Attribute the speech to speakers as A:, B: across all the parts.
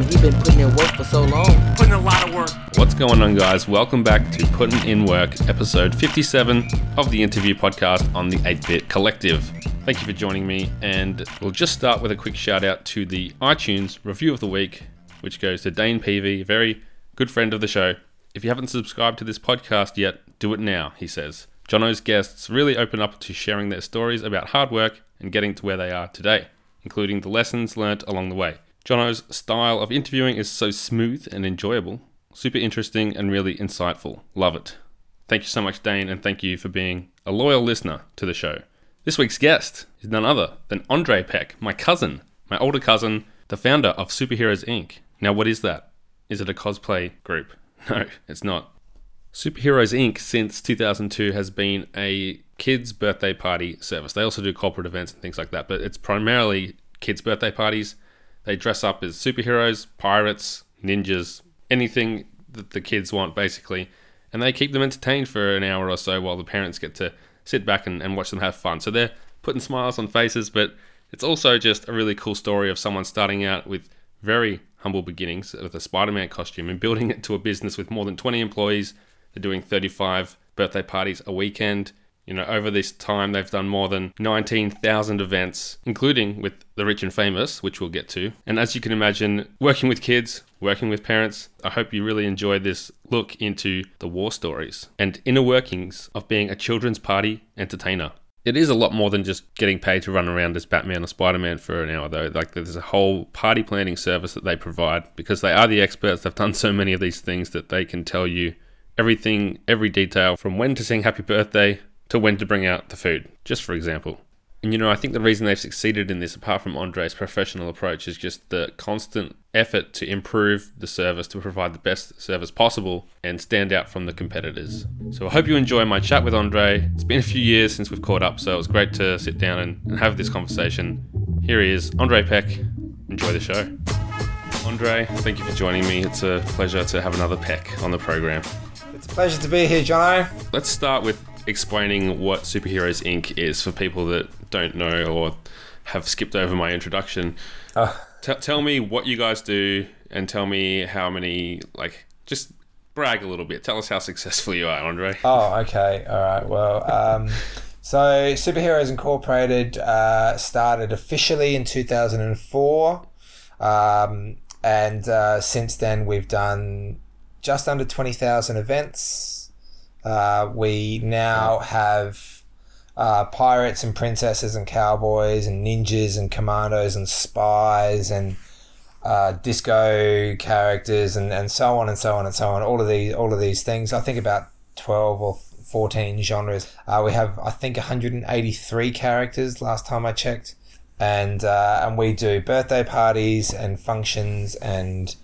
A: mean, he been putting in work for so long.
B: Putting a lot of work.
C: What's going on, guys? Welcome back to Putting in Work, episode 57 of the interview podcast on the 8 Bit Collective. Thank you for joining me, and we'll just start with a quick shout out to the iTunes review of the week, which goes to Dane Peavy, a very good friend of the show. If you haven't subscribed to this podcast yet, do it now, he says. Jono's guests really open up to sharing their stories about hard work and getting to where they are today, including the lessons learnt along the way. Jono's style of interviewing is so smooth and enjoyable, super interesting and really insightful. Love it. Thank you so much, Dane, and thank you for being a loyal listener to the show. This week's guest is none other than Andre Peck, my cousin, my older cousin, the founder of Superheroes Inc. Now, what is that? Is it a cosplay group? No, it's not. Superheroes Inc. since 2002 has been a kids' birthday party service. They also do corporate events and things like that, but it's primarily kids' birthday parties. They dress up as superheroes, pirates, ninjas, anything that the kids want, basically. And they keep them entertained for an hour or so while the parents get to sit back and, and watch them have fun. So they're putting smiles on faces, but it's also just a really cool story of someone starting out with very humble beginnings with a Spider Man costume and building it to a business with more than 20 employees they're doing 35 birthday parties a weekend. You know, over this time, they've done more than 19,000 events, including with the rich and famous, which we'll get to. And as you can imagine, working with kids, working with parents, I hope you really enjoyed this look into the war stories and inner workings of being a children's party entertainer. It is a lot more than just getting paid to run around as Batman or Spider Man for an hour, though. Like, there's a whole party planning service that they provide because they are the experts. They've done so many of these things that they can tell you everything, every detail from when to sing happy birthday to when to bring out the food, just for example. And you know, I think the reason they've succeeded in this, apart from Andre's professional approach, is just the constant effort to improve the service to provide the best service possible and stand out from the competitors. So I hope you enjoy my chat with Andre. It's been a few years since we've caught up, so it was great to sit down and, and have this conversation. Here he is, Andre Peck. Enjoy the show. Andre, thank you for joining me. It's a pleasure to have another Peck on the program.
D: It's a pleasure to be here, Jono.
C: Let's start with explaining what Superheroes Inc. is for people that don't know or have skipped over my introduction.
D: Oh.
C: T- tell me what you guys do and tell me how many, like, just brag a little bit. Tell us how successful you are, Andre.
D: Oh, okay. All right. Well, um, so Superheroes Incorporated uh, started officially in 2004. Um, and uh, since then, we've done just under 20,000 events. Uh, we now have uh, pirates and princesses and cowboys and ninjas and commandos and spies and uh, disco characters and, and so on and so on and so on. All of these all of these things. I think about 12 or 14 genres. Uh, we have I think 183 characters last time I checked. And, uh, and we do birthday parties and functions and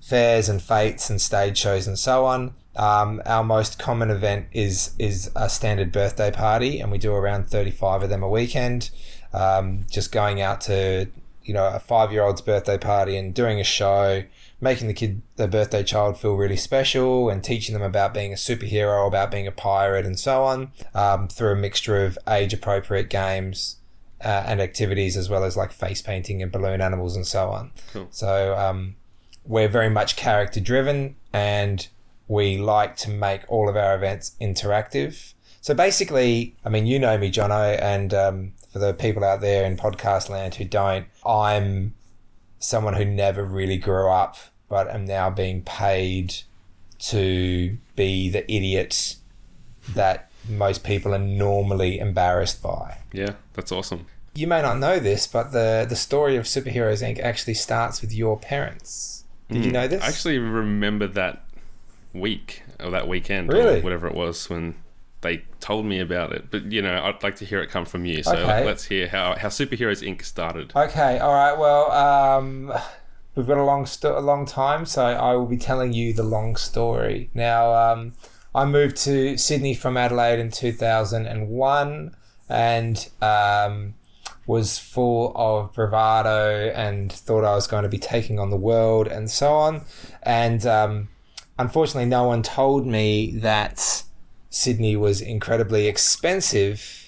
D: fairs and fetes and stage shows and so on. Um, our most common event is is a standard birthday party, and we do around thirty five of them a weekend. Um, just going out to you know a five year old's birthday party and doing a show, making the kid the birthday child feel really special, and teaching them about being a superhero, about being a pirate, and so on um, through a mixture of age appropriate games. Uh, and activities as well as like face painting and balloon animals and so on.
C: Cool.
D: So um, we're very much character driven and we like to make all of our events interactive. So basically, I mean, you know me, Jono, and um, for the people out there in podcast land who don't, I'm someone who never really grew up, but am now being paid to be the idiot that most people are normally embarrassed by.
C: Yeah, that's awesome.
D: You may not know this, but the, the story of Superheroes Inc. actually starts with your parents. Did mm. you know this?
C: I actually remember that week or that weekend
D: really?
C: or whatever it was when they told me about it. But you know, I'd like to hear it come from you. So okay. let's hear how how Superheroes Inc. started.
D: Okay, all right. Well, um, we've got a long sto- a long time, so I will be telling you the long story. Now, um, I moved to Sydney from Adelaide in two thousand and one, and um, was full of bravado and thought I was going to be taking on the world and so on. And um, unfortunately, no one told me that Sydney was incredibly expensive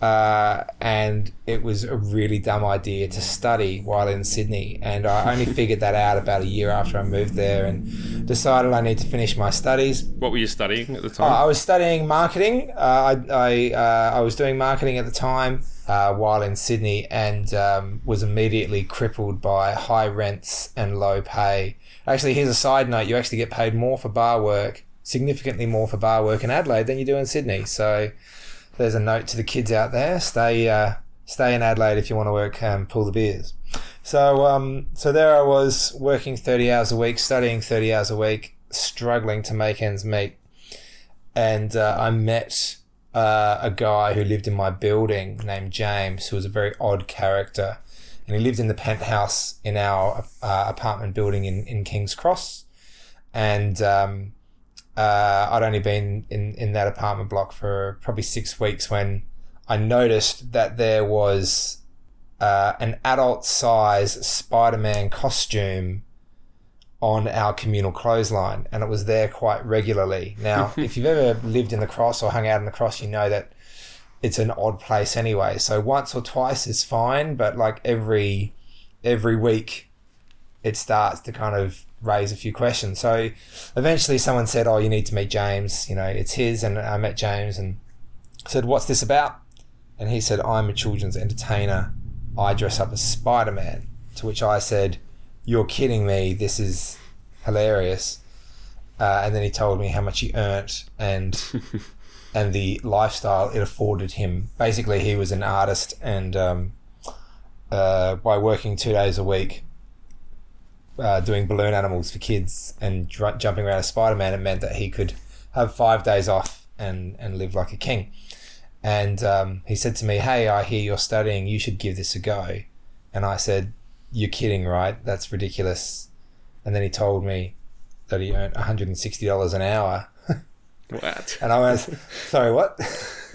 D: uh, and it was a really dumb idea to study while in Sydney. And I only figured that out about a year after I moved there and decided I need to finish my studies.
C: What were you studying at the
D: Uh,
C: time?
D: I was studying marketing. Uh, I I, uh, I was doing marketing at the time uh, while in Sydney, and um, was immediately crippled by high rents and low pay. Actually, here's a side note: you actually get paid more for bar work, significantly more for bar work in Adelaide than you do in Sydney. So there's a note to the kids out there: stay uh, stay in Adelaide if you want to work um, pull the beers. So um, so there I was working 30 hours a week, studying 30 hours a week, struggling to make ends meet and uh, I met uh, a guy who lived in my building named James, who was a very odd character, and he lived in the penthouse in our uh, apartment building in, in King's Cross, and um, uh, I'd only been in, in that apartment block for probably six weeks when I noticed that there was uh, an adult size Spider Man costume on our communal clothesline, and it was there quite regularly. Now, if you've ever lived in the cross or hung out in the cross, you know that it's an odd place anyway. So once or twice is fine, but like every every week, it starts to kind of raise a few questions. So eventually, someone said, "Oh, you need to meet James. You know, it's his." And I met James and said, "What's this about?" And he said, "I'm a children's entertainer. I dress up as Spider Man." To which I said, "You're kidding me. This is hilarious." Uh, and then he told me how much he earned and and the lifestyle it afforded him. Basically, he was an artist, and um, uh, by working two days a week, uh, doing balloon animals for kids and dr- jumping around as Spider Man, it meant that he could have five days off and and live like a king. And um, he said to me, "Hey, I hear you're studying. You should give this a go." And I said, "You're kidding, right? That's ridiculous." And then he told me that he earned $160 an hour.
C: What?
D: And I was, sorry, what?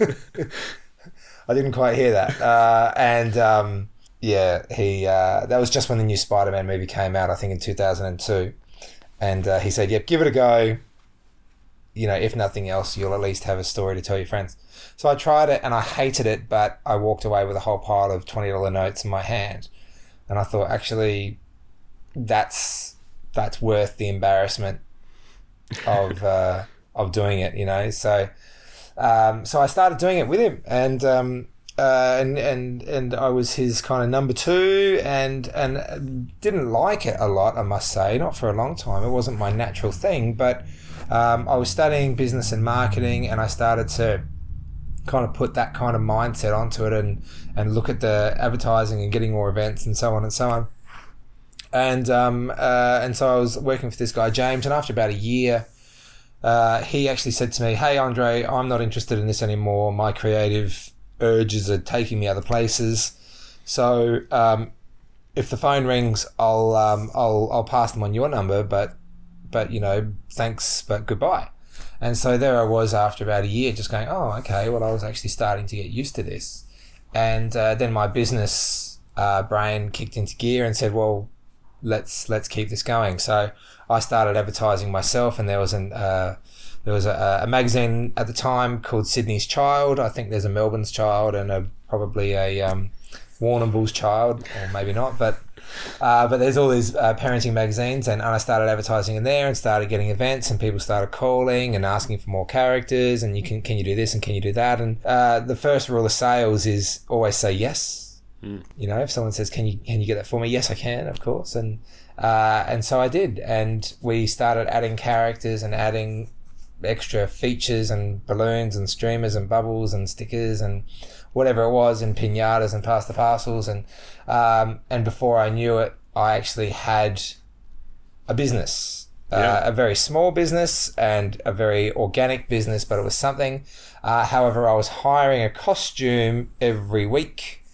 D: I didn't quite hear that. Uh, and um, yeah, he uh, that was just when the new Spider Man movie came out, I think in 2002. And uh, he said, yep, give it a go. You know, if nothing else, you'll at least have a story to tell your friends. So I tried it and I hated it, but I walked away with a whole pile of $20 notes in my hand. And I thought, actually, that's that's worth the embarrassment of uh, of doing it, you know. So um, so I started doing it with him, and um, uh, and and and I was his kind of number two, and and didn't like it a lot, I must say, not for a long time. It wasn't my natural thing, but um, I was studying business and marketing, and I started to kind of put that kind of mindset onto it, and and look at the advertising and getting more events and so on and so on and um, uh, and so I was working for this guy James, and after about a year, uh, he actually said to me, "Hey Andre, I'm not interested in this anymore. My creative urges are taking me other places. So um, if the phone rings, I'll um, I'll I'll pass them on your number, but but you know, thanks, but goodbye." And so there I was after about a year, just going, "Oh, okay. Well, I was actually starting to get used to this." And uh, then my business uh, brain kicked into gear and said, "Well." let's let's keep this going. So I started advertising myself, and there was an uh, there was a, a, magazine at the time called Sydney's Child. I think there's a Melbourne's Child and a probably a um, Warrnambool's Child, or maybe not, but. Uh, but there's all these uh, parenting magazines, and I started advertising in there, and started getting events, and people started calling and asking for more characters, and you can can you do this and can you do that? And uh, the first rule of sales is always say yes. You know, if someone says, "Can you can you get that for me?" Yes, I can, of course, and uh, and so I did, and we started adding characters and adding extra features and balloons and streamers and bubbles and stickers and whatever it was and pinatas and past the parcels and um, and before I knew it, I actually had a business.
C: Yeah.
D: Uh, a very small business and a very organic business, but it was something. Uh, however, I was hiring a costume every week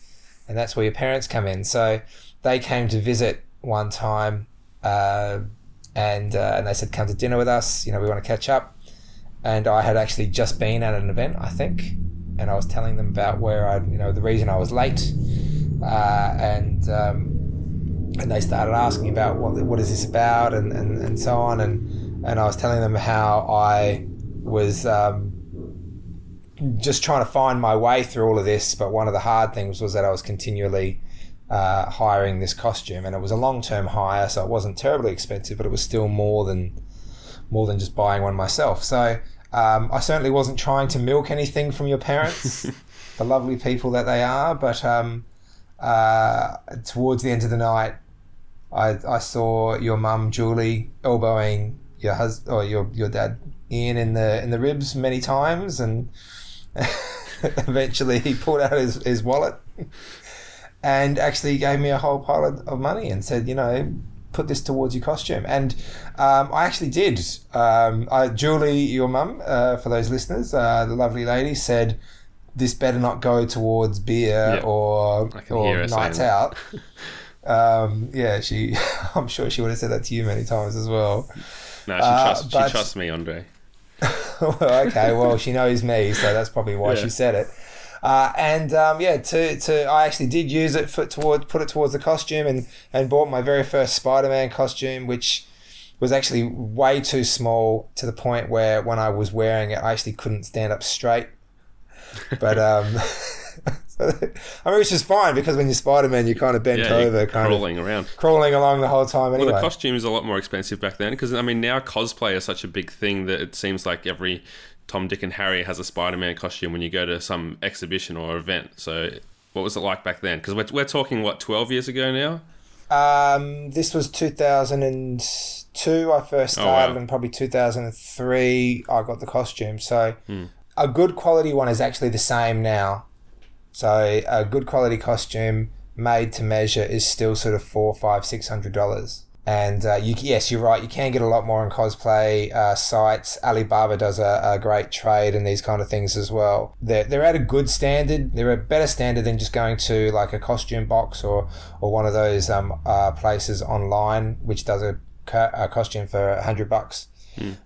D: and that's where your parents come in. So they came to visit one time, uh, and uh, and they said, "Come to dinner with us. You know, we want to catch up." And I had actually just been at an event, I think, and I was telling them about where I, you know, the reason I was late, uh, and um, and they started asking about what what is this about, and, and, and so on, and and I was telling them how I was. Um, just trying to find my way through all of this. But one of the hard things was that I was continually uh, hiring this costume, and it was a long term hire, so it wasn't terribly expensive, but it was still more than more than just buying one myself. So um, I certainly wasn't trying to milk anything from your parents, the lovely people that they are. But um, uh, towards the end of the night, I, I saw your mum Julie elbowing your husband or your your dad Ian in the in the ribs many times, and eventually he pulled out his, his wallet and actually gave me a whole pile of, of money and said, you know, put this towards your costume. And um, I actually did. Um, I, Julie, your mum, uh, for those listeners, uh, the lovely lady said, this better not go towards beer
C: Yeah.
D: or
C: I can hear
D: or nights out. um, yeah, she. I'm sure she would have said that to you many times as well.
C: No, she,
D: Uh,
C: trusts, she trusts me, Andre.
D: well, okay, well, she knows me, so that's probably why
C: Yeah.
D: she said it. Uh, and um, yeah, to, to I actually did use it for toward put it towards the costume and and bought my very first Spider-Man costume, which was actually way too small to the point where when I was wearing it, I actually couldn't stand up straight. But um, so, I mean, which is fine because when you're Spider-Man, you kind of bent
C: Yeah,
D: over, kind
C: crawling around.
D: of crawling along the whole time. Anyway,
C: Well, the costume is a lot more expensive back then because I mean now cosplay is such a big thing that it seems like every Tom, Dick, and Harry has a Spider-Man costume when you go to some exhibition or event. So, what was it like back then? Because we're, we're talking what twelve years ago now.
D: Um, this was 2002. I first
C: Oh,
D: started,
C: wow.
D: and probably 2003 I got the costume. So
C: Hmm.
D: a good quality one is actually the same now. So a good quality costume made to measure is still sort of four, five, six hundred dollars. And uh, you, yes, you're right. You can get a lot more on cosplay uh, sites. Alibaba does a, a great trade in these kind of things as well. They're, they're at a good standard. They're a better standard than just going to like a costume box or, or one of those um, uh, places online, which does a, co- a costume for a hundred bucks.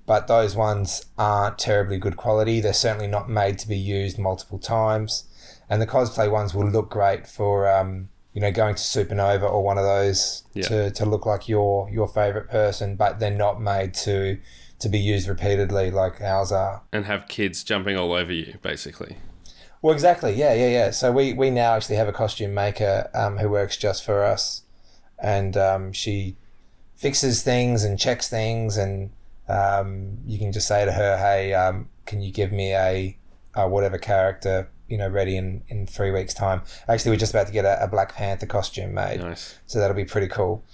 D: But those ones aren't terribly good quality. They're certainly not made to be used multiple times. And the cosplay ones will look great for um, you know going to Supanova or one of those
C: Yeah.
D: to, to look like your your favorite person, but they're not made to to be used repeatedly like ours are.
C: and have kids jumping all over you, basically.
D: Well, exactly. Yeah, yeah, yeah. So we, we now actually have a costume maker um, who works just for us, and um, she fixes things and checks things, and um, you can just say to her, "Hey, um, can you give me a, a whatever character you know ready in, in three weeks' time?" Actually, we're just about to get a, a Black Panther costume made,
C: Nice.
D: so that'll be pretty cool.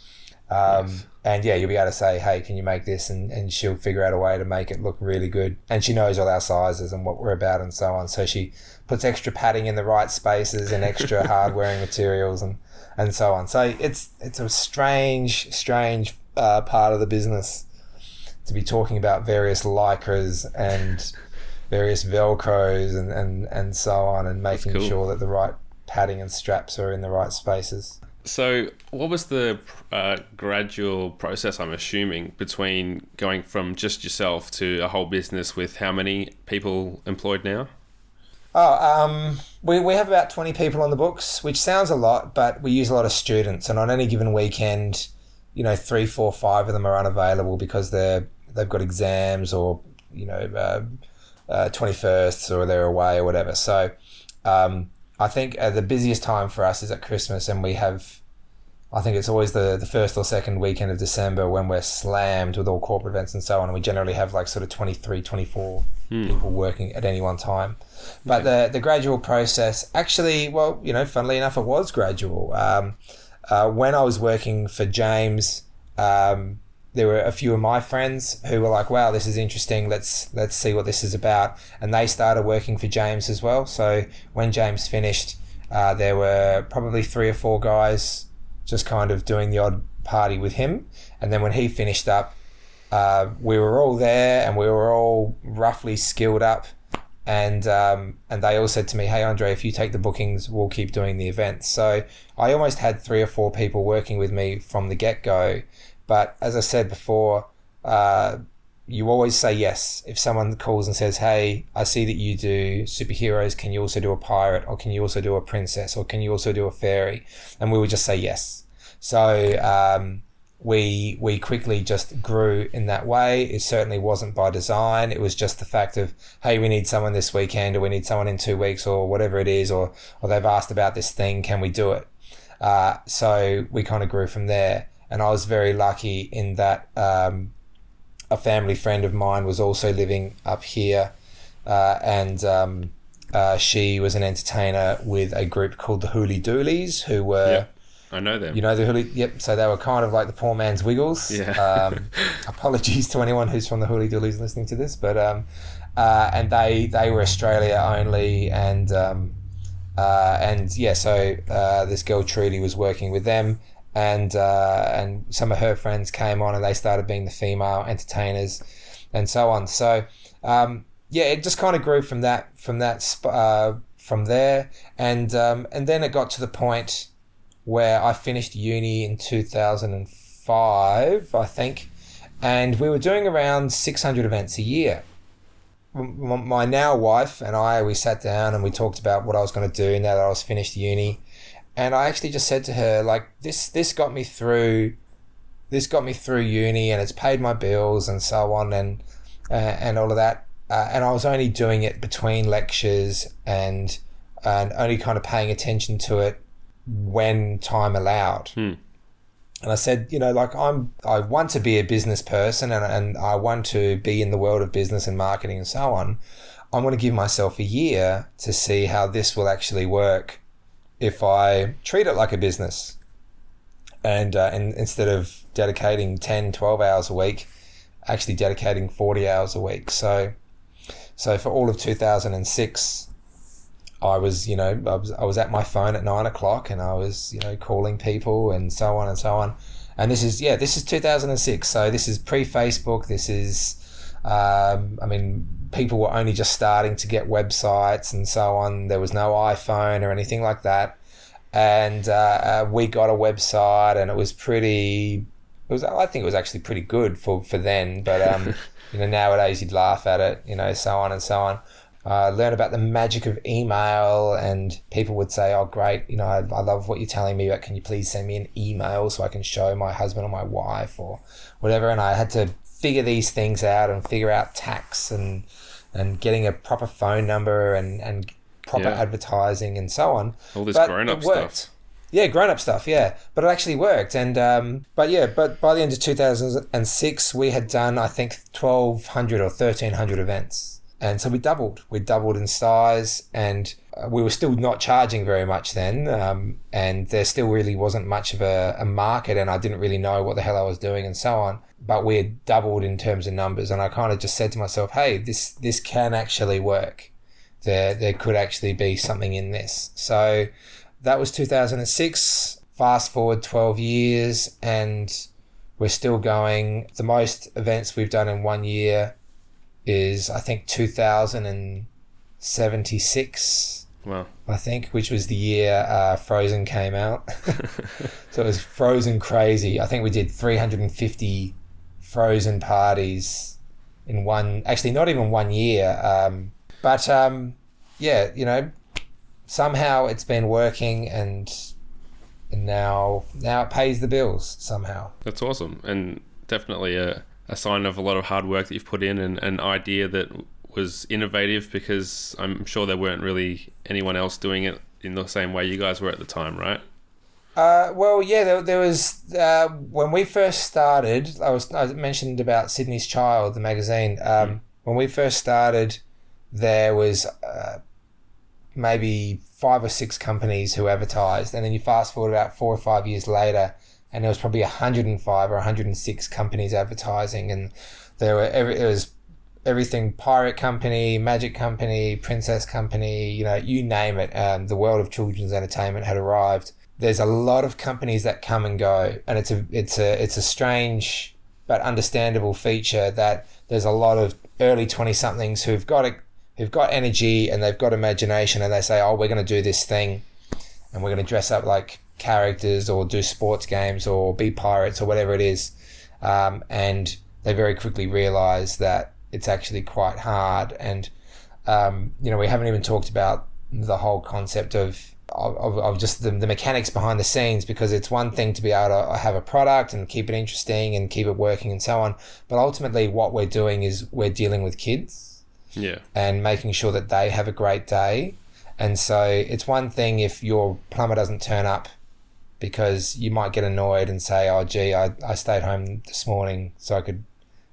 D: Um,
C: Nice.
D: And yeah, you'll be able to say, "Hey, can you make this?" And, and she'll figure out a way to make it look really good. And she knows all our sizes and what we're about and so on. So she puts extra padding in the right spaces and extra hard wearing materials and, and so on. So it's it's a strange, strange uh, part of the business to be talking about various lycras and various velcros and, and, and so on and making
C: cool.
D: sure that the right padding and straps are in the right spaces.
C: So, what was the uh, gradual process? I'm assuming between going from just yourself to a whole business with how many people employed now?
D: Oh, um, we, we have about 20 people on the books, which sounds a lot, but we use a lot of students. And on any given weekend, you know, three, four, five of them are unavailable because they're, they've got exams or, you know, uh, uh, 21sts or they're away or whatever. So um, I think uh, the busiest time for us is at Christmas, and we have. I think it's always the, the first or second weekend of December when we're slammed with all corporate events and so on. And we generally have like sort of 23, 24 people working at any one time. But the, the gradual process, actually, well, you know, funnily enough, it was gradual. Um, uh, when I was working for James, um, there were a few of my friends who were like, "Wow, this is interesting. Let's let's see what this is about." And they started working for James as well. So when James finished, uh, there were probably three or four guys just kind of doing the odd party with him. And then when he finished up, uh, we were all there and we were all roughly skilled up. And um, and they all said to me, "Hey Andre, if you take the bookings, we'll keep doing the events." So I almost had three or four people working with me from the get go. But as I said before, uh, you always say yes. If someone calls and says, "Hey, I see that you do superheroes. Can you also do a pirate, or can you also do a princess, or can you also do a fairy?" and we would just say yes. So um, we we quickly just grew in that way. It certainly wasn't by design. It was just the fact of hey, we need someone this weekend, or we need someone in two weeks, or whatever it is, or or they've asked about this thing, can we do it? Uh, so we kind of grew from there, and I was very lucky in that um, a family friend of mine was also living up here, uh, and um, uh, she was an entertainer with a group called the Hooley Dooleys, who were.
C: Yeah. I know them.
D: You know the Hooley, yep. So they were kind of like the poor man's Wiggles.
C: Yeah.
D: um, apologies to anyone who's from the Hooley Dooleys listening to this, but um, uh, and they they were Australia only, and um, uh, and yeah, so uh, this girl Trudy was working with them, and uh, and some of her friends came on, and they started being the female entertainers, and so on. So um, yeah, it just kind of grew from that from that sp- uh, from there, and um, and then it got to the point where I finished uni in 2005, I think, and we were doing around 600 events a year. My now wife and I, we sat down and we talked about what I was going to do now that I was finished uni, and I actually just said to her like, "This this got me through, this got me through uni, and it's paid my bills and so on, and uh, and all of that." Uh, and I was only doing it between lectures and and only kind of paying attention to it when time allowed.
C: Hmm.
D: And I said, you know, like I'm, I want to be a business person and, and I want to be in the world of business and marketing and so on. I'm going to give myself a year to see how this will actually work if I treat it like a business. And, uh, and instead of dedicating 10, 12 hours a week, actually dedicating 40 hours a week. So, so for all of 2006, I was, you know, I was, I was at my phone at nine o'clock and I was, you know, calling people and so on and so on. And this is, yeah, this is 2006. So this is pre Facebook. This is, um, I mean, people were only just starting to get websites and so on. There was no iPhone or anything like that. And uh, uh, we got a website and it was pretty, it was, I think it was actually pretty good for, for then. But, um, you know, nowadays you'd laugh at it, you know, so on and so on uh, learn about the magic of email and people would say oh great you know I, I love what you're telling me but can you please send me an email so i can show my husband or my wife or whatever and i had to figure these things out and figure out tax and and getting a proper phone number and and proper
C: Yeah.
D: advertising and so on
C: All this
D: But
C: grown-up stuff.
D: Yeah, grown up stuff. Yeah, but it actually worked. And um, but yeah, but by the end of two thousand and six, we had done I think twelve hundred or thirteen hundred events, and so we doubled. We doubled in size, and uh, we were still not charging very much then. Um, and there still really wasn't much of a, a market, and I didn't really know what the hell I was doing, and so on. But we had doubled in terms of numbers, and I kind of just said to myself, "Hey, this this can actually work." There, there could actually be something in this. So, that was 2006. Fast forward 12 years, and we're still going. The most events we've done in one year is, I think, 2076.
C: Wow.
D: I think, which was the year uh, Frozen came out. so it was Frozen crazy. I think we did 350 Frozen parties in one, actually, not even one year. Um, but um, yeah, you know, somehow it's been working and and now now it pays the bills somehow.
C: That's awesome, and definitely a, a sign of a lot of hard work that you've put in, and an idea that was innovative because I'm sure there weren't really anyone else doing it in the same way you guys were at the time, right?
D: Uh, well, yeah, there, there was uh, when we first started. I was I mentioned about Sydney's Child, the magazine. Um, When we first started, there was uh, maybe five or six companies who advertised, and then you fast forward about four or five years later, and there was probably 105 or 106 companies advertising, and there were every, it was everything pirate company, magic company, princess company, you know, you name it. Um, the world of children's entertainment had arrived. There's a lot of companies that come and go, and it's a it's a it's a strange but understandable feature that there's a lot of early twenty somethings who've got it who've got energy and they've got imagination and they say, oh, we're going to do this thing, and we're going to dress up like characters or do sports games or be pirates or whatever it is, um, and they very quickly realize that it's actually quite hard. And um, you know we haven't even talked about the whole concept of of, of just the, the mechanics behind the scenes because it's one thing to be able to have a product and keep it interesting and keep it working and so on. But ultimately, what we're doing is we're dealing with kids
C: Yeah.
D: and making sure that they have a great day. And so it's one thing if your plumber doesn't turn up because you might get annoyed and say, oh, gee, I, I stayed home this morning so I could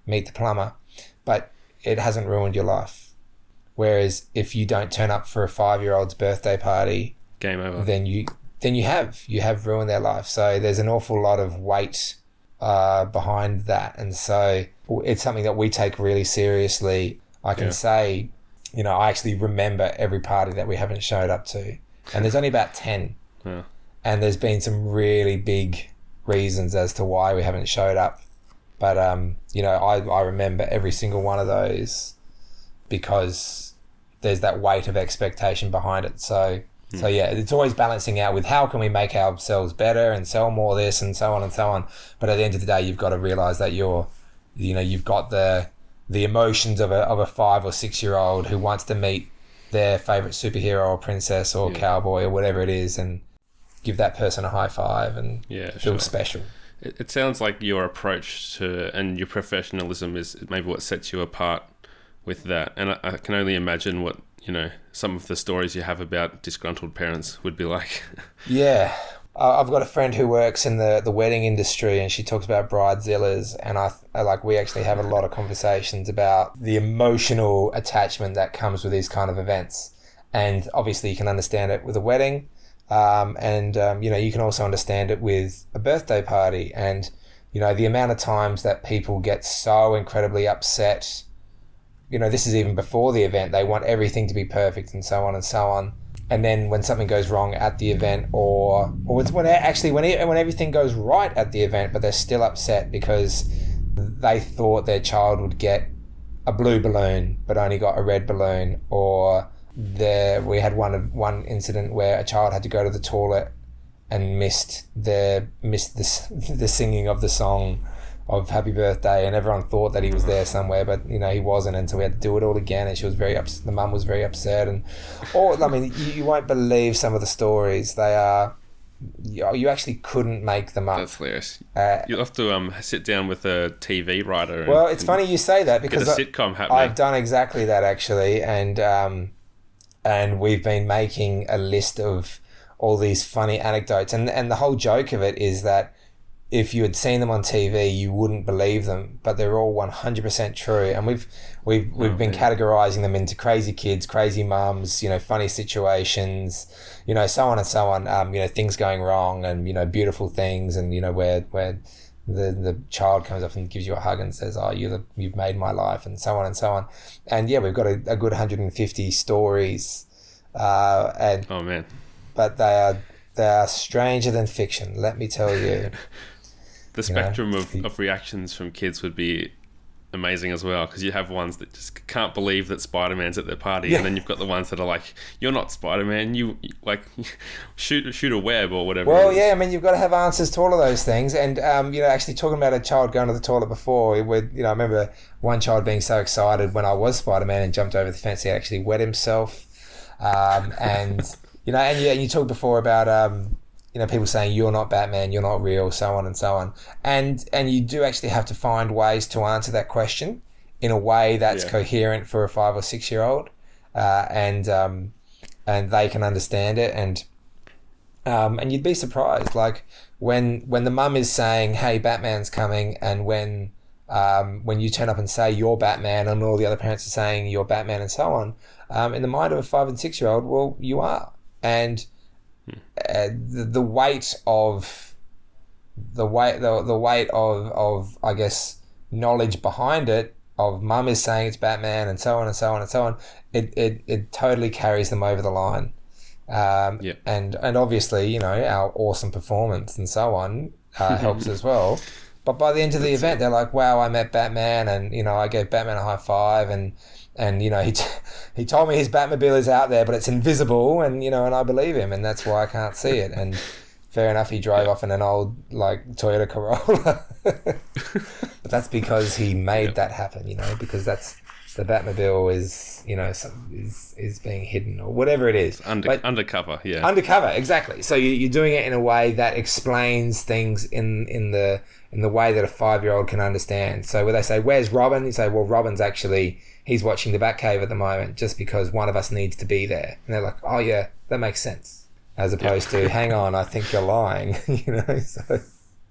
D: meet the plumber. But it hasn't ruined your life. Whereas if you don't turn up for a five year old's birthday party,
C: Game over.
D: then you then you have you have ruined their life. So there's an awful lot of weight uh, behind that, and so it's something that we take really seriously. I can
C: Yeah.
D: say, you know, I actually remember every party that we haven't showed up to, and there's only about ten,
C: Yeah.
D: and there's been some really big reasons as to why we haven't showed up. But um, you know, I, I remember every single one of those because there's that weight of expectation behind it. So so yeah, it's always balancing out with how can we make ourselves better and sell more of this and so on and so on. But at the end of the day, you've got to realize that you're, you know, you've got the the emotions of a of a five or six year old who wants to meet their favorite superhero or princess or cowboy or whatever it is and give that person a high five and
C: Yeah,
D: feel
C: sure.
D: special.
C: It, it sounds like your approach to and your professionalism is maybe what sets you apart with that. And I, I can only imagine what you know some of the stories you have about disgruntled parents would be like.
D: Yeah. I've got a friend who works in the, the wedding industry and she talks about bridezillas and I, I like we actually have a lot of conversations about the emotional attachment that comes with these kind of events and obviously you can understand it with a wedding um, and um, you know you can also understand it with a birthday party and you know the amount of times that people get so incredibly upset you know, this is even before the event. They want everything to be perfect and so on and so on. And then when something goes wrong at the event, or or it's when actually when it, when everything goes right at the event, but they're still upset because they thought their child would get a blue balloon but only got a red balloon, or there we had one of one incident where a child had to go to the toilet and missed the missed the, the singing of the song of happy birthday and everyone thought that he was there somewhere but you know he wasn't and so we had to do it all again and she was very ups- the mum was very upset and or I mean you, you won't believe some of the stories they are you, you actually couldn't make them up
C: That's hilarious.
D: uh,
C: You'll have to um sit down with a TV writer. And,
D: well it's funny you say that because I-
C: sitcom happening.
D: I've done exactly that actually, and um, and we've been making a list of all these funny anecdotes, and and the whole joke of it is that if you had seen them on TV, you wouldn't believe them, but they're all one hundred percent true, and we've we've we've been categorizing them into crazy kids, crazy mums, you know, funny situations, you know, so on and so on, um, you know, things going wrong, and you know, beautiful things, and you know, where where the the child comes up and gives you a hug and says, "Oh, you you've made my life," and so on and so on. And yeah, we've got a, a good 150 stories, uh, and
C: oh man,
D: but they are they are stranger than fiction. Let me tell you.
C: the spectrum of, of reactions from kids would be amazing as well because you have ones that just can't believe that Spider-Man's at their party
D: Yeah.
C: and then you've got the ones that are like you're not Spider-Man you like shoot shoot a web or whatever
D: Well, yeah, I mean, you've got to have answers to all of those things. And, um, you know, actually talking about a child going to the toilet before, it would, you know, I remember one child being so excited when I was Spider Man and jumped over the fence, he actually wet himself. Um, and, you know, and, yeah, you talked before about, um, you know, people saying you're not Batman, you're not real, so on and so on. And, and you do actually have to find ways to answer that question in a way that's
C: Yeah.
D: coherent for a five or six year old. Uh, and, um, and they can understand it. And, um, and you'd be surprised, like when when the mum is saying, "Hey, Batman's coming," and when um, when you turn up and say you're Batman, and all the other parents are saying you're Batman, and so on. Um, in the mind of a five and six year old, well, you are, and uh, the, the weight of the weight the, the weight of of I guess knowledge behind it of mum is saying it's Batman and so on and so on and so on. It it, it totally carries them over the line. Um,
C: Yeah.
D: and and obviously you know our awesome performance and so on uh, helps as well. But by the end of the event, they're like, "Wow, I met Batman, and you know, I gave Batman a high five, and and you know, he t- he told me his Batmobile is out there, but it's invisible, and you know, and I believe him, and that's why I can't see it." And fair enough, he drove off in an old like Toyota Corolla, but that's because he made that happen, you know, because that's the Batmobile is you know some, is is being hidden or whatever it is.
C: Under,
D: But-
C: undercover, yeah.
D: undercover exactly so you, you're doing it in a way that explains things in in the in the way that a five year old can understand so where they say where's robin you say well robin's actually he's watching the batcave at the moment just because one of us needs to be there. And they're like oh yeah that makes sense. As opposed to hang on i think you're lying you know so.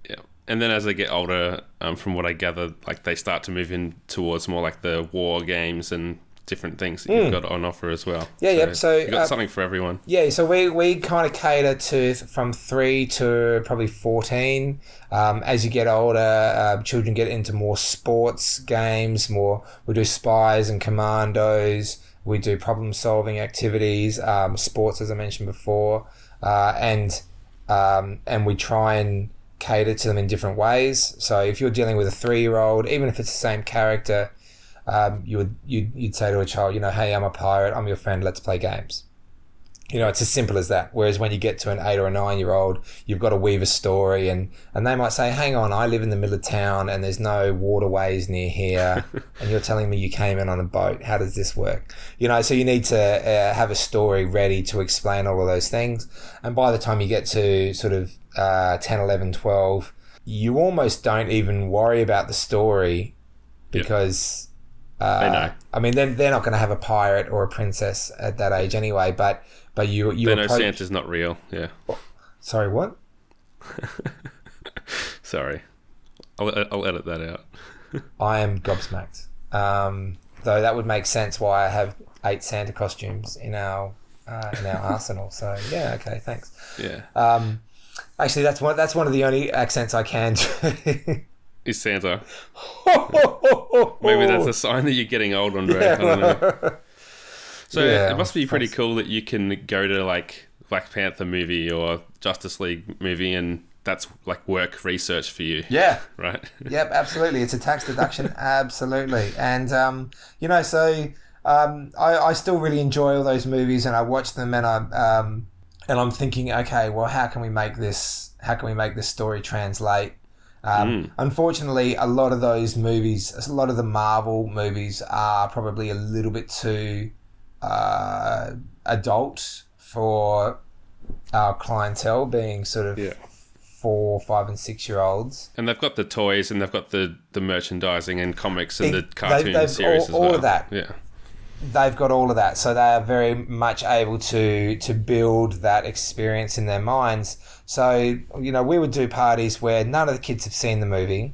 C: Yeah. And then as they get older, um, from what I gather, like they start to move in towards more like the war games and different things that you've got on offer as well.
D: Hmm. Yeah, yep, so,
C: you've got
D: uh,
C: something for everyone.
D: Yeah, so we, we kind of cater to from three to probably 14. Um, as you get older, uh, children get into more sports games, more, we do spies and commandos, we do problem solving activities, um, sports, as I mentioned before, uh, and, um, and we try and cater to them in different ways. So if you're dealing with a three year old, even if it's the same character, um, you would you'd, you'd say to a child, you know, hey, I'm a pirate, I'm your friend, let's play games. You know, it's as simple as that. Whereas when you get to an eight or a nine year old, you've got to weave a story, and and they might say, hang on, I live in the middle of town, and there's no waterways near here, and you're telling me you came in on a boat. How does this work? You know, so you need to uh, have a story ready to explain all of those things, and by the time you get to sort of uh, 10, 11, 12, you almost don't even worry about the story because uh,
C: They know.
D: I mean, they're, they're not going to have a pirate or a princess at that age anyway. But but you you
C: They know
D: approach-
C: Santa's not real. Yeah.
D: Sorry, what?
C: Sorry. I'll, I'll edit that out.
D: I am gobsmacked. Um, though that would make sense why I have eight Santa costumes in our uh, in our arsenal. So yeah, okay, thanks.
C: Yeah.
D: Um, actually, that's one that's one of the only accents I can do.
C: Is Santa. Maybe that's a sign that you're getting old, Andre. I don't know. So
D: Yeah,
C: it must be pretty cool that you can go to like Black Panther movie or Justice League movie and that's like work research for you,
D: yeah.
C: right?
D: Yep, absolutely. It's a tax deduction, absolutely. And um, you know, so um, I, I still really enjoy all those movies, and I watch them, and I um, and I'm thinking, okay, well, how can we make this? How can we make this story translate? Um, Unfortunately, a lot of those movies, a lot of the Marvel movies, are probably a little bit too uh, adult for our clientele, being sort of
C: Yeah.
D: four, five, and six year olds.
C: And they've got the toys and they've got the, the merchandising and comics and
D: They-
C: the cartoon
D: they've
C: series
D: all-
C: as
D: all
C: well.
D: of that.
C: Yeah.
D: They've got all of that. So they are very much able to to build that experience in their minds. So you know we would do parties where none of the kids have seen the movie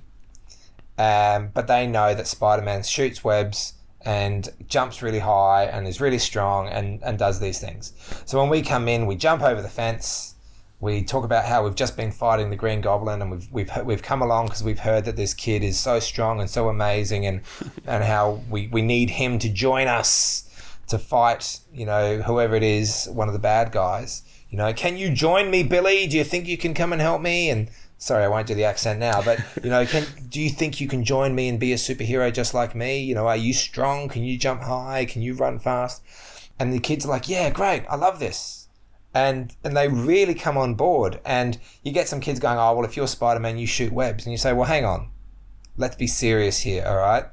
D: um, but they know that spider-man shoots webs and jumps really high and is really strong and, and does these things. So when we come in we jump over the fence we talk about how we've just been fighting the Green Goblin, and we've we've we've come along because we've heard that this kid is so strong and so amazing, and and how we we need him to join us to fight, you know, whoever it is, one of the bad guys. You know, can you join me, Billy? Do you think you can come and help me? And sorry, I won't do the accent now, but you know, can do you think you can join me and be a superhero just like me? You know, are you strong? Can you jump high? Can you run fast? And the kids are like, yeah, great, I love this and and they really come on board. And you get some kids going, "Oh, well, if you're Spider Man, you shoot webs," and you say, "Well, hang on, let's be serious here, all right?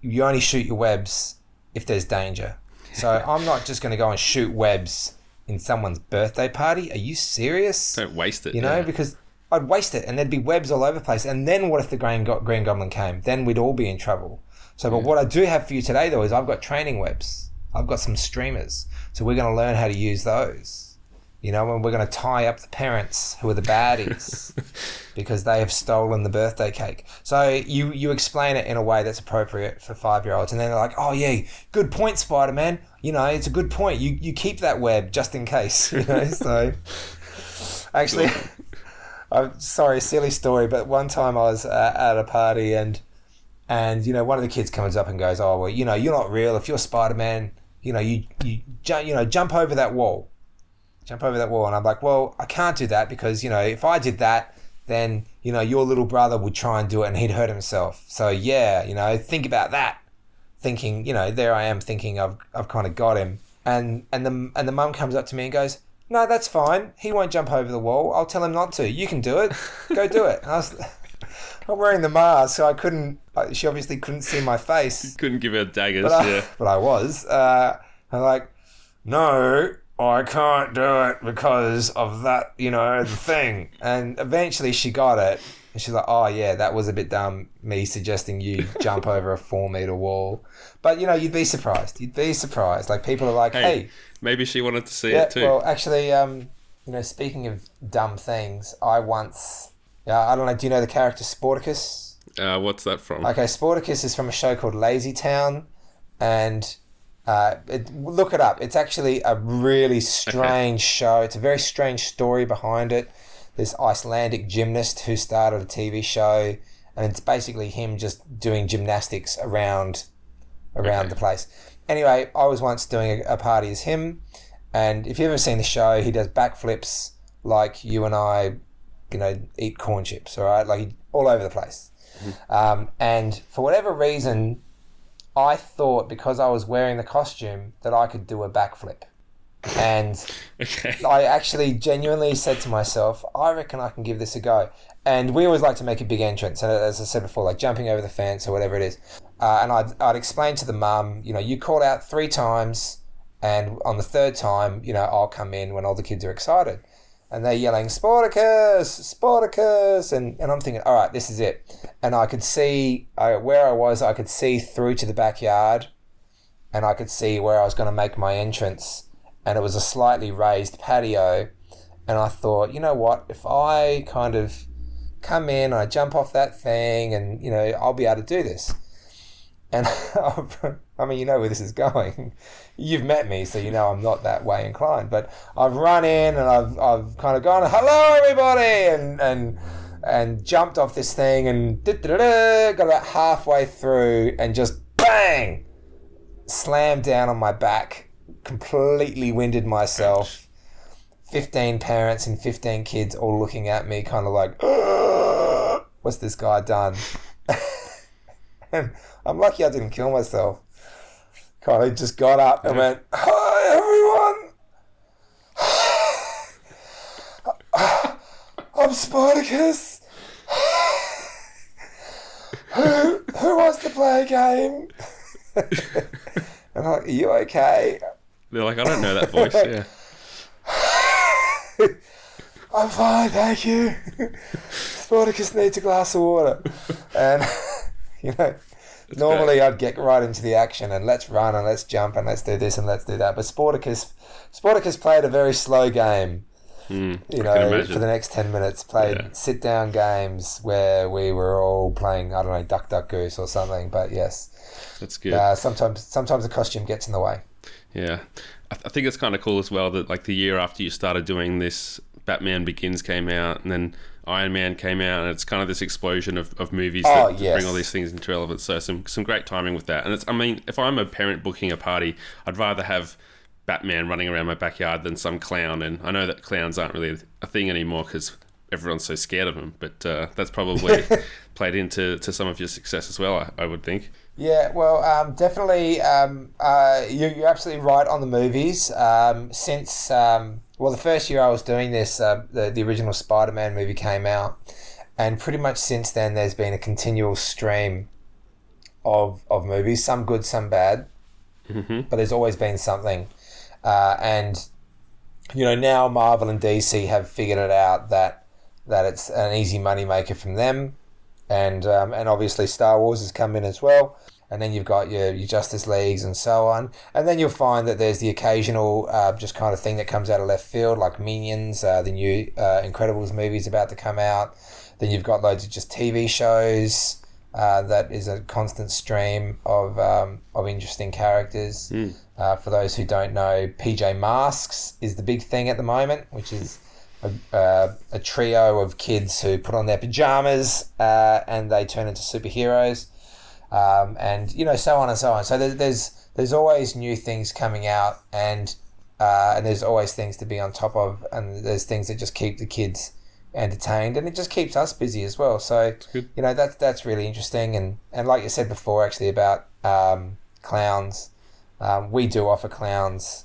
D: You only shoot your webs if there's danger. So I'm not just going to go and shoot webs in someone's birthday party. Are you serious?
C: Don't waste it.
D: you know,
C: yeah.
D: because I'd waste it, and there'd be webs all over the place. And then what if the Green, Go- Green Goblin came? Then we'd all be in trouble. So, but what I do have for you today, though, is I've got training webs. I've got some streamers, so we're going to learn how to use those. You know, and we're going to tie up the parents who are the baddies because they have stolen the birthday cake. So you you explain it in a way that's appropriate for five year olds, and then they're like, "Oh yeah, good point, Spider Man. You know, it's a good point. You you keep that web just in case." You know, so actually. I'm sorry, silly story, but one time I was uh, at a party and and you know one of the kids comes up and goes, "Oh well, you know you're not real. If you're Spider Man, you know you you you know jump over that wall, jump over that wall." And I'm like, "Well, I can't do that because you know if I did that, then you know your little brother would try and do it and he'd hurt himself. So yeah, you know think about that." Thinking, you know, there I am thinking I've I've kind of got him, and and the and the mum comes up to me and goes, no, that's fine. He won't jump over the wall. I'll tell him not to. You can do it. Go do it. I was, I'm wearing the mask, so I couldn't. She obviously couldn't see my face,
C: Couldn't give her daggers.
D: but I,
C: yeah.
D: but I was. Uh, I'm like, no, I can't do it because of that, you know, the thing. And eventually she got it. And she's like, oh, yeah, that was a bit dumb, me suggesting you jump over a four meter wall. But, you know, you'd be surprised. You'd be surprised. Like, people are like,
C: Hey,
D: hey,
C: maybe she wanted to see
D: yeah,
C: it too.
D: well, actually, um, you know, speaking of dumb things, I once, yeah, I don't know, do you know the character Sportacus?
C: uh, what's that from?
D: Okay, Sportacus is from a show called Lazy Town, and uh, it, look it up. It's actually a really strange show. It's a very strange story behind it. This Icelandic gymnast who started a TV show, and it's basically him just doing gymnastics around around
C: Okay.
D: the place. Anyway, I was once doing a, a party as him, and if you've ever seen the show, he does backflips like you and I, you know, eat corn chips. All right, like all over the place. Um, and for whatever reason, I thought because I was wearing the costume that I could do a backflip. And
C: okay.
D: I actually genuinely said to myself, I reckon I can give this a go. And we always like to make a big entrance. And as I said before, like jumping over the fence or whatever it is. Uh, and I'd, I'd explain to the mum, you know, you call out three times, and on the third time, you know, I'll come in when all the kids are excited. And they're yelling, Sportacus, Sportacus, And, and I'm thinking, all right, this is it. And I could see uh, where I was, I could see through to the backyard and I could see where I was going to make my entrance. And it was a slightly raised patio. And I thought, you know what, if I kind of come in and I jump off that thing and, you know, I'll be able to do this. And I mean, you know where this is going. You've met me, so you know I'm not that way inclined. But I've run in and I've, I've kind of gone, hello, everybody, and, and, and jumped off this thing and got about halfway through and just bang, slammed down on my back, completely winded myself. 15 parents and 15 kids all looking at me, kind of like, what's this guy done? and I'm lucky I didn't kill myself. Of just got up and went, Hi, everyone! I'm Sportacus! who, who wants to play a game? and I'm like, Are you okay?
C: They're like, I don't know that voice. Yeah.
D: I'm fine, thank you. Sportacus needs a glass of water. And, you know, normally I'd get right into the action and let's run and let's jump and let's do this and let's do that. But Sportacus, Sportacus played a very slow game.
C: Hmm,
D: You know, for the next 10 minutes, played
C: Yeah.
D: sit down games where we were all playing, I don't know, Duck Duck Goose or something. But yes,
C: That's good.
D: uh, sometimes sometimes the costume gets in the way.
C: Yeah, I, th- I think it's kind of cool as well that like the year after you started doing this, Batman Begins came out, and then Iron Man came out, and it's kind of this explosion of, of movies
D: Oh,
C: that
D: yes.
C: bring all these things into relevance. So some some great timing with that. And it's I mean, if I'm a parent booking a party, I'd rather have Batman running around my backyard than some clown. And I know that clowns aren't really a thing anymore because everyone's so scared of them. But uh, that's probably played into to some of your success as well. I, I would think.
D: Yeah, well, um, definitely. Um, uh, you, you're absolutely right on the movies. Um, since um, well, the first year I was doing this, uh, the the original Spider-Man movie came out, and pretty much since then, there's been a continual stream of of movies, some good, some bad,
C: hmm
D: but there's always been something. Uh, and you know, now Marvel and DC have figured it out that that it's an easy money maker from them, and um, and obviously Star Wars has come in as well. And then you've got your, your Justice Leagues and so on. And then you'll find that there's the occasional uh, just kind of thing that comes out of left field, like Minions, uh, the new uh, Incredibles movie's about to come out. Then you've got loads of just TV shows. Uh, that is a constant stream of, um, of interesting characters. Uh, for those who don't know, PJ Masks is the big thing at the moment, which is a, uh, a trio of kids who put on their pajamas uh, and they turn into superheroes, um, and you know so on and so on. So there, there's there's always new things coming out, and uh, and there's always things to be on top of, and there's things that just keep the kids entertained, and it just keeps us busy as well. So you know that's that's really interesting, and and like you said before, actually about um, clowns, um, we do offer clowns.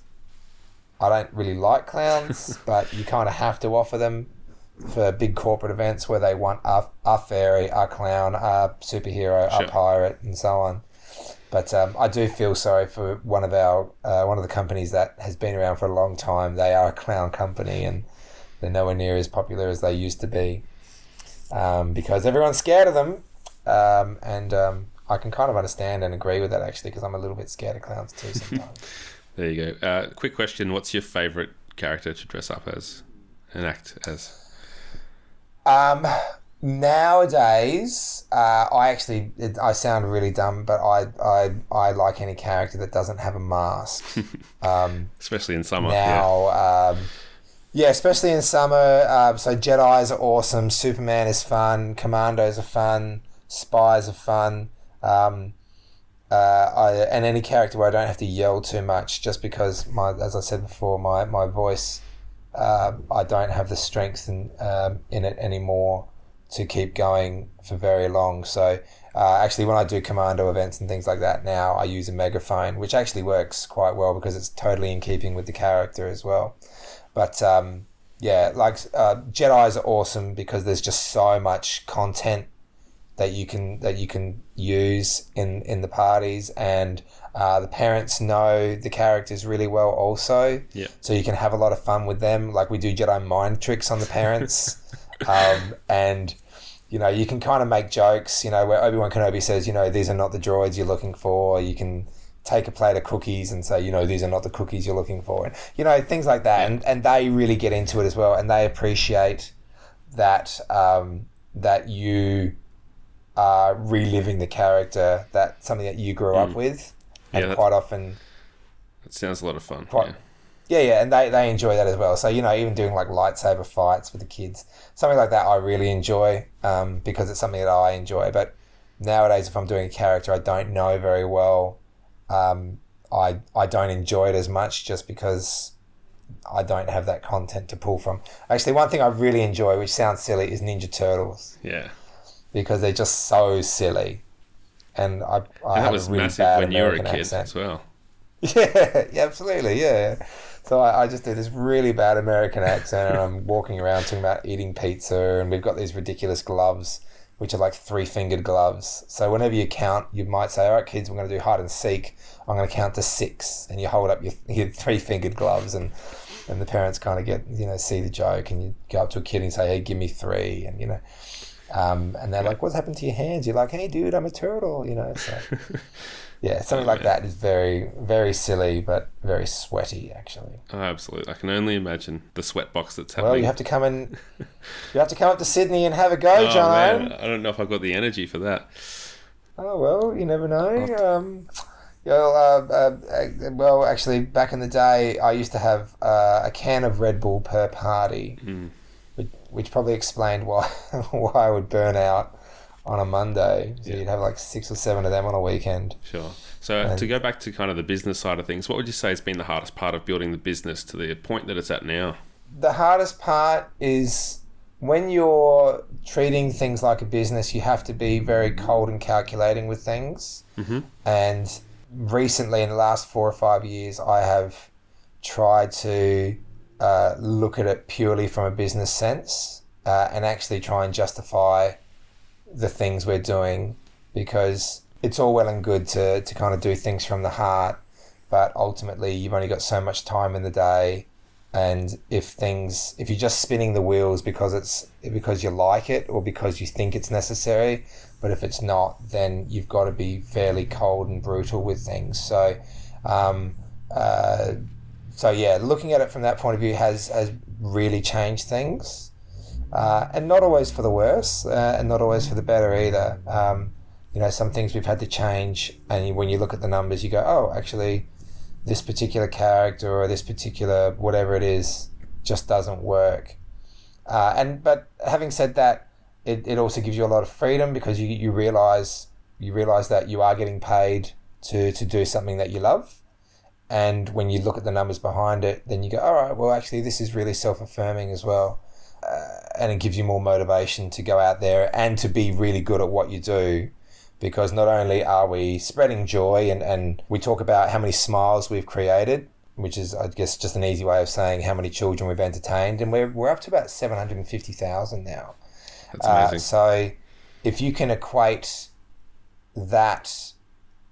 D: I don't really like clowns, but you kind of have to offer them for big corporate events where they want our, our fairy, our clown, our superhero,
C: Sure.
D: our pirate, and so on. But um, I do feel sorry for one of our uh, one of the companies that has been around for a long time. They are a clown company, and they're nowhere near as popular as they used to be um, because everyone's scared of them. Um, and um, I can kind of understand and agree with that actually because I'm a little bit scared of clowns too sometimes.
C: There you go. Uh, quick question: What's your favorite character to dress up as and act as?
D: Um, nowadays, uh, I actually it, I sound really dumb, but I, I I like any character that doesn't have a mask. um,
C: Especially in summer. Yeah.
D: now, um, yeah, especially in summer. Uh, so Jedi's are awesome. Superman is fun. Commandos are fun. Spies are fun. Um, uh, I, and any character where I don't have to yell too much, just because my, as I said before, my my voice, uh, I don't have the strength in um, in it anymore to keep going for very long. So uh, actually, when I do commando events and things like that now, I use a megaphone, which actually works quite well because it's totally in keeping with the character as well. But um, yeah, like uh, Jedi's are awesome because there's just so much content that you can that you can use in in the parties and uh, the parents know the characters really well also.
C: Yeah.
D: so you can have a lot of fun with them. Like we do jedi mind tricks on the parents. Um, and you know you can kind of make jokes you know where obi-wan kenobi says you know these are not the droids you're looking for. You can take a plate of cookies and say you know these are not the cookies you're looking for. And you know things like that. And and they really get into it as well. And they appreciate that um, that you are reliving the character that something that you grew up with and
C: Yeah, that-
D: quite often
C: That sounds a lot of fun.
D: Quite-
C: Yeah.
D: yeah, yeah, and they, they enjoy that as well. So you know, even doing like lightsaber fights with the kids, something like that, I really enjoy um, because it's something that I enjoy. But nowadays, if I'm doing a character I don't know very well, um, I I don't enjoy it as much just because I don't have that content to pull from. Actually, one thing I really enjoy, which sounds silly, is Ninja Turtles
C: Yeah.
D: because they're just so silly, and I I
C: And that was
D: a really
C: massive
D: bad
C: when you were a kid
D: accent.
C: as well.
D: Yeah, yeah, absolutely, yeah. So I, I just do this really bad American accent, and I'm walking around talking about eating pizza, and we've got these ridiculous gloves, which are like three fingered gloves. So whenever you count, you might say, "All right, kids, we're going to do hide and seek. I'm going to count to six, and you hold up your, your three fingered gloves, and and the parents kind of get you know see the joke, and you go up to a kid and say, "Hey, give me three, and you know. Um, and they're like, "What's happened to your hands?" You're like, "Hey, dude, I'm a turtle," you know. So, yeah, something like that is very, very silly, but very sweaty, actually.
C: Oh, absolutely. I can only imagine the sweat box that's happening.
D: Well, you have to come and you have to come up to Sydney and have a go,
C: oh,
D: John.
C: man. I don't know if I've got the energy for that.
D: Oh well, you never know. Um, yeah, well, uh, uh, uh, well, actually, back in the day, I used to have uh, a can of Red Bull per party,
C: Mm.
D: Which, probably explained why why I would burn out on a Monday. So
C: Yeah.
D: you'd have like six or seven of them on a weekend.
C: Sure. So
D: And-
C: to go back to kind of the business side of things, what would you say has been the hardest part of building the business to the point that it's at now?
D: the hardest part is when you're treating things like a business, you have to be very cold and calculating with things.
C: Mhm.
D: And recently, in the last four or five years, I have tried to uh, look at it purely from a business sense uh, and actually try and justify the things we're doing because it's all well and good to, to kind of do things from the heart, but ultimately, you've only got so much time in the day. And if things if you're just spinning the wheels because it's because you like it or because you think it's necessary but if it's not then you've got to be fairly cold and brutal with things. So um, uh, so yeah looking at it from that point of view has has really changed things uh, and not always for the worse uh, and not always for the better either um, you know some things we've had to change and when you look at the numbers you go oh actually this particular character or this particular whatever it is just doesn't work. Uh, and but having said that, it, it also gives you a lot of freedom because you, you realize you realize that you are getting paid to, to do something that you love. And when you look at the numbers behind it, then you go, all right, well, actually, this is really self affirming as well. Uh, and it gives you more motivation to go out there and to be really good at what you do because not only are we spreading joy and, and we talk about how many smiles we've created, which is I guess just an easy way of saying how many children we've entertained, and we're we're up to about seven hundred and fifty thousand now.
C: That's amazing.
D: Uh, so if you can equate that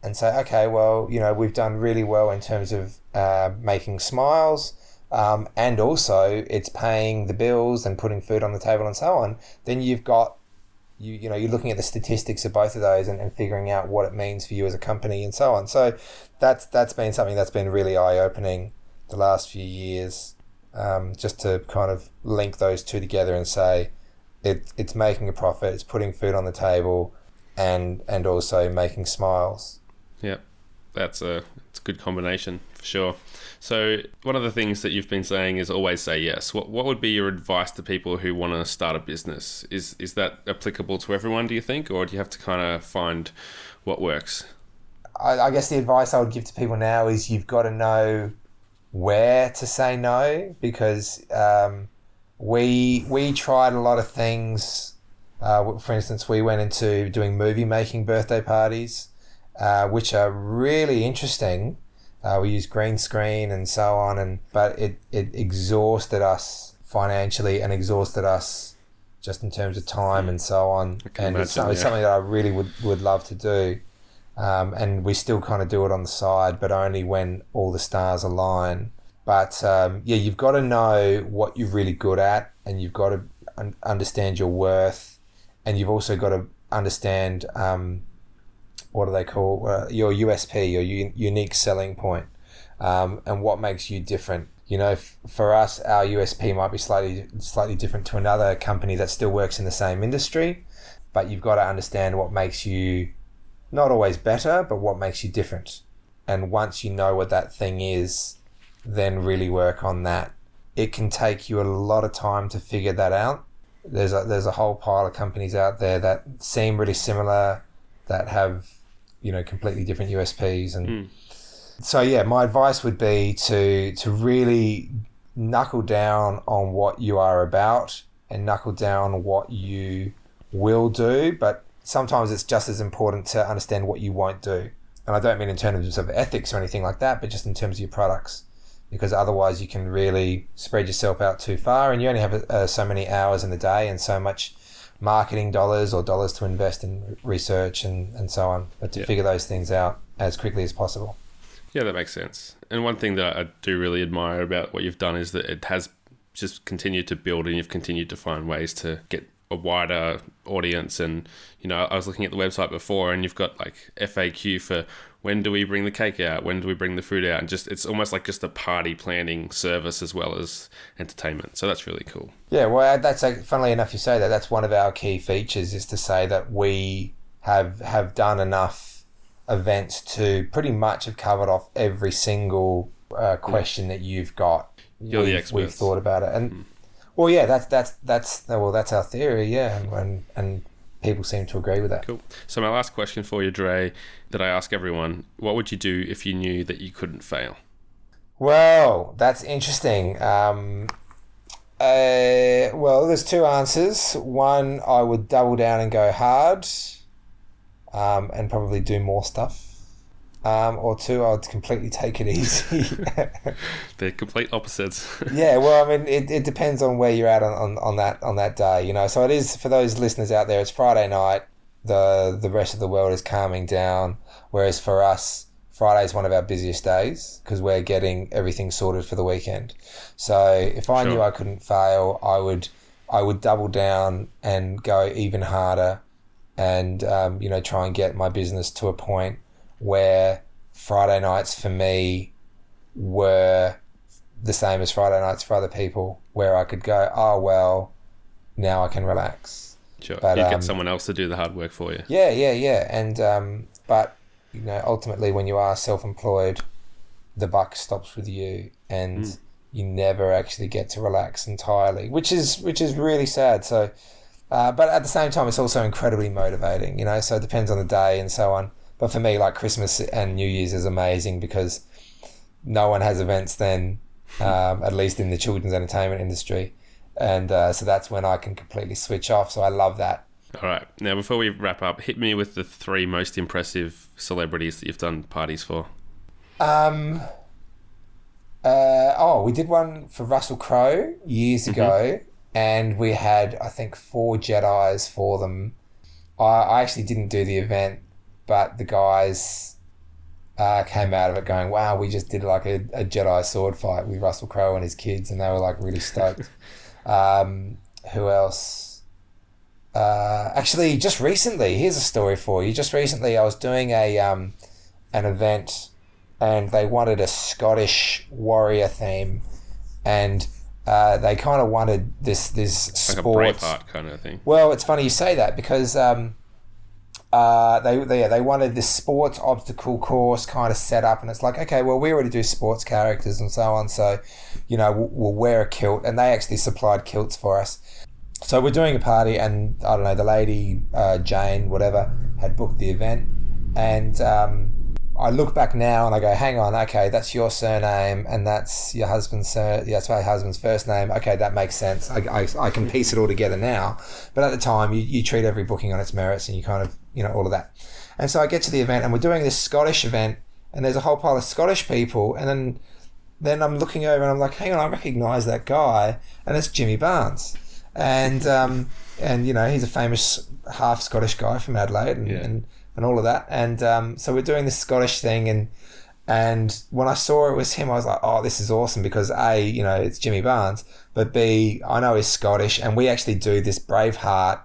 D: and say, okay, well, you know, we've done really well in terms of uh, making smiles. Um, and also it's paying the bills and putting food on the table and so on, then you've got you you know you're looking at the statistics of both of those and, and figuring out what it means for you as a company and so on. So that's that's been something that's been really eye opening the last few years. Um, just to kind of link those two together and say it, it's making a profit, it's putting food on the table, and and also making smiles.
C: Yeah, that's a it's a good combination for sure. So one of the things that you've been saying is always say yes. What what would be your advice to people who want to start a business? Is is that applicable to everyone? Do you think, or do you have to kind of find what works?
D: I, I guess the advice I would give to people now is you've got to know where to say no because um, we we tried a lot of things. Uh, for instance, we went into doing movie making birthday parties, uh, which are really interesting. Uh, we used green screen and so on, and but it, it exhausted us financially and exhausted us just in terms of time and so on. And it's,
C: imagine,
D: it's
C: yeah.
D: something that I really would, would love to do. Um, and we still kind of do it on the side, but only when all the stars align. But um, yeah, you've got to know what you're really good at, and you've got to un- understand your worth, and you've also got to understand um, what do they call uh, your USP, your u- unique selling point, um, and what makes you different. You know, f- for us, our USP might be slightly slightly different to another company that still works in the same industry, but you've got to understand what makes you not always better, but what makes you different. And once you know what that thing is, then really work on that. It can take you a lot of time to figure that out. There's a there's a whole pile of companies out there that seem really similar, that have you know completely different USPs and so yeah, my advice would be to to really knuckle down on what you are about and knuckle down on what you will do, but sometimes it's just as important to understand what you won't do. And I don't mean in terms of ethics or anything like that, but just in terms of your products. Because otherwise, you can really spread yourself out too far, and you only have uh, so many hours in the day and so much marketing dollars or dollars to invest in research and, and so on. But to
C: Yeah.
D: figure those things out as quickly as possible.
C: Yeah, that makes sense. And one thing that I do really admire about what you've done is that it has just continued to build and you've continued to find ways to get a wider audience. And, you know, I was looking at the website before and you've got like FAQ for when do we bring the cake out? When do we bring the food out? And just, it's almost like just a party planning service as well as entertainment. So that's really cool.
D: Yeah, well, that's like, funnily enough, you say that. That's one of our key features is to say that we have have done enough events to pretty much have covered off every single uh, question that you've got.
C: You're the
D: We've- We've thought about it, and well, yeah, that's that's that's well, that's our theory, yeah, and, and people seem to agree with that.
C: Cool. So my last question for you, Dre, that I ask everyone, what would you do if you knew that you couldn't fail?
D: Well, that's interesting. Um, uh, well, there's two answers. One, I would double down and go hard, um, and probably do more stuff. Um, or two, I'd completely take it easy.
C: They're complete opposites.
D: yeah, well, I mean, it, it depends on where you're at on, on, on that on that day, you know. So it is for those listeners out there. It's Friday night. the The rest of the world is calming down, whereas for us, Friday is one of our busiest days because we're getting everything sorted for the weekend. So if I knew I couldn't fail, I would I would double down and go even harder, and um, you know try and get my business to a point where Friday nights for me were the same as Friday nights for other people, where I could go, oh well, now I can relax.
C: sure.
D: But,
C: you
D: um,
C: get someone else to do the hard work for you.
D: Yeah, yeah, yeah. And um, but you know, ultimately, when you are self-employed, the buck stops with you, and you never actually get to relax entirely, which is which is really sad. So, uh, but at the same time, it's also incredibly motivating. You know, so it depends on the day and so on. But for me, like Christmas and New Year's is amazing because no one has events then, um, at least in the children's entertainment industry. And uh, so that's when I can completely switch off. So I love that.
C: All right. Now, before we wrap up, hit me with the three most impressive celebrities that you've done parties for.
D: Um, Uh, oh, we did one for Russell Crowe years ago, and we had I think four Jedi's for them. I, I actually didn't do the event, but the guys uh, came out of it going, "Wow, we just did like a, a Jedi sword fight with Russell Crowe and his kids," and they were like really stoked. um, who else? Uh, actually, just recently, here's a story for you. Just recently, I was doing a um, an event, and they wanted a Scottish warrior theme, and uh, they kind of wanted this this
C: Like
D: sports.
C: kind of thing.
D: Well, it's funny you say that because um, uh, they they yeah, they wanted this sports obstacle course kind of set up, and it's like okay, well we already do sports characters and so on, so you know we'll, we'll wear a kilt, and they actually supplied kilts for us. So we're doing a party, and I don't know the lady uh, Jane, whatever, had booked the event, and um, I look back now and I go, hang on, okay, that's your surname and that's your husband's sur- yeah, that's my husband's first name. Okay, that makes sense. I, I, I can piece it all together now. But at the time, you, you treat every booking on its merits and you kind of, you know, all of that. And so I get to the event and we're doing this Scottish event and there's a whole pile of Scottish people and then then I'm looking over and I'm like, hang on, I recognise that guy and it's Jimmy Barnes. And um, and you know, he's a famous half Scottish guy from Adelaide and,
C: Yeah.
D: and and all of that. And um, so we're doing this Scottish thing, and and when I saw it was him, I was like, oh, this is awesome because a, you know, it's Jimmy Barnes, but b, I know he's Scottish, and we actually do this Braveheart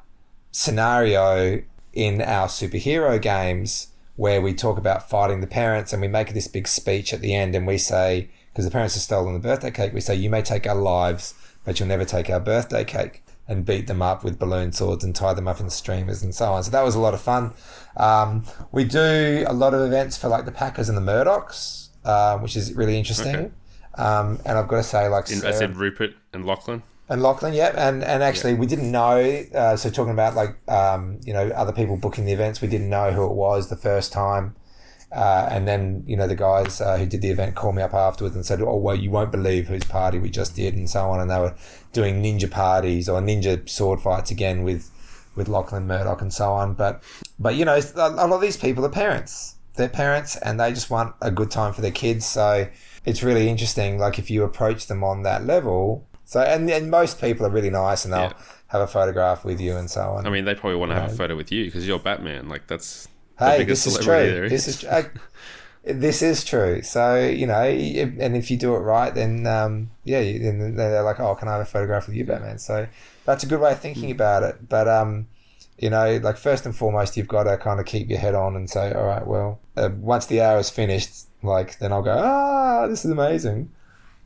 D: scenario in our superhero games where we talk about fighting the parents, and we make this big speech at the end, and we say because the parents have stolen the birthday cake, we say you may take our lives, but you'll never take our birthday cake. And beat them up with balloon swords and tie them up in streamers and so on. So that was a lot of fun. Um, we do a lot of events for like the Packers and the Murdochs, uh, which is really interesting.
C: Okay.
D: Um, and I've got to say, like,
C: In, I said Rupert and Lachlan.
D: and Lachlan, yep. And and actually, we didn't know. Uh, so talking about like um, you know other people booking the events, we didn't know who it was the first time. Uh, and then you know the guys uh, who did the event called me up afterwards and said, "Oh well, you won't believe whose party we just did," and so on. And they were doing ninja parties or ninja sword fights again with with Lachlan Murdoch and so on. But but you know a lot of these people are parents. They're parents and they just want a good time for their kids. So it's really interesting. Like if you approach them on that level. So and, and most people are really nice and they'll
C: Yeah.
D: have a photograph with you and so on.
C: I mean, they probably want to have a photo with you because you're Batman. Like that's
D: hey, this is true. This is I, this is true. So you know, and if you do it right, then um, yeah, you- then they're like, oh, can I have a photograph with you, Batman? So that's a good way of thinking about it. But um, you know, like first and foremost, you've got to kind of keep your head on and say, all right, well, uh, once the hour is finished, like then I'll go, ah, this is amazing.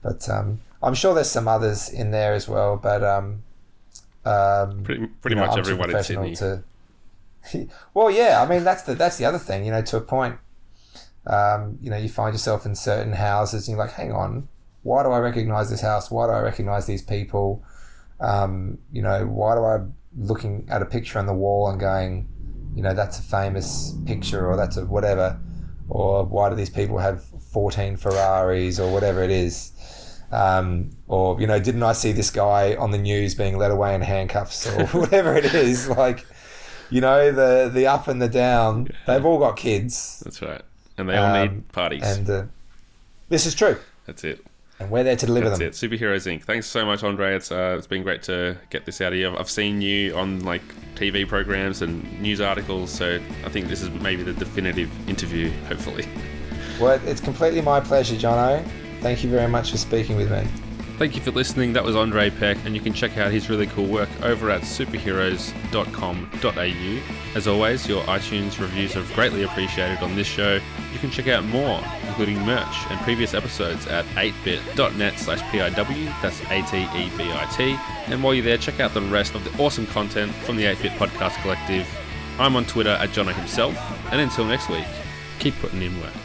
D: But um, I'm sure there's some others in there as well. But um, um,
C: pretty, pretty
D: you know,
C: much everyone in Sydney.
D: To... well, yeah, I mean that's the that's the other thing. You know, to a point, um, you know, you find yourself in certain houses, and you're like, hang on, why do I recognize this house? Why do I recognize these people? Um, you know, why do I looking at a picture on the wall and going, you know, that's a famous picture, or that's a whatever, or why do these people have 14 Ferraris, or whatever it is? Um, or you know, didn't I see this guy on the news being led away in handcuffs, or whatever it is? Like, you know, the the up and the down. They've all got kids,
C: That's right, and they all
D: Um,
C: need parties.
D: and uh, this is true,
C: That's it.
D: and we're there to deliver
C: That's
D: them.
C: That's it. Superheroes Inc. Thanks so much, Andre. It's uh, it's been great to get this out of you. I've- I've seen you on like TV programs and news articles, so I think this is maybe the definitive interview. Hopefully.
D: Well, it's completely my pleasure, Jono. Thank you very much for speaking with me.
C: Thank you for listening. That was Andre Peck, and you can check out his really cool work over at superheroes.com.au. As always, your iTunes reviews are greatly appreciated on this show. You can check out more, including merch and previous episodes at atebit.net slash PIW, that's A-T-E-B-I-T. And while you're there, check out the rest of the awesome content from the 8-Bit Podcast Collective. I'm on Twitter at Jono himself, and until next week, keep putting in work.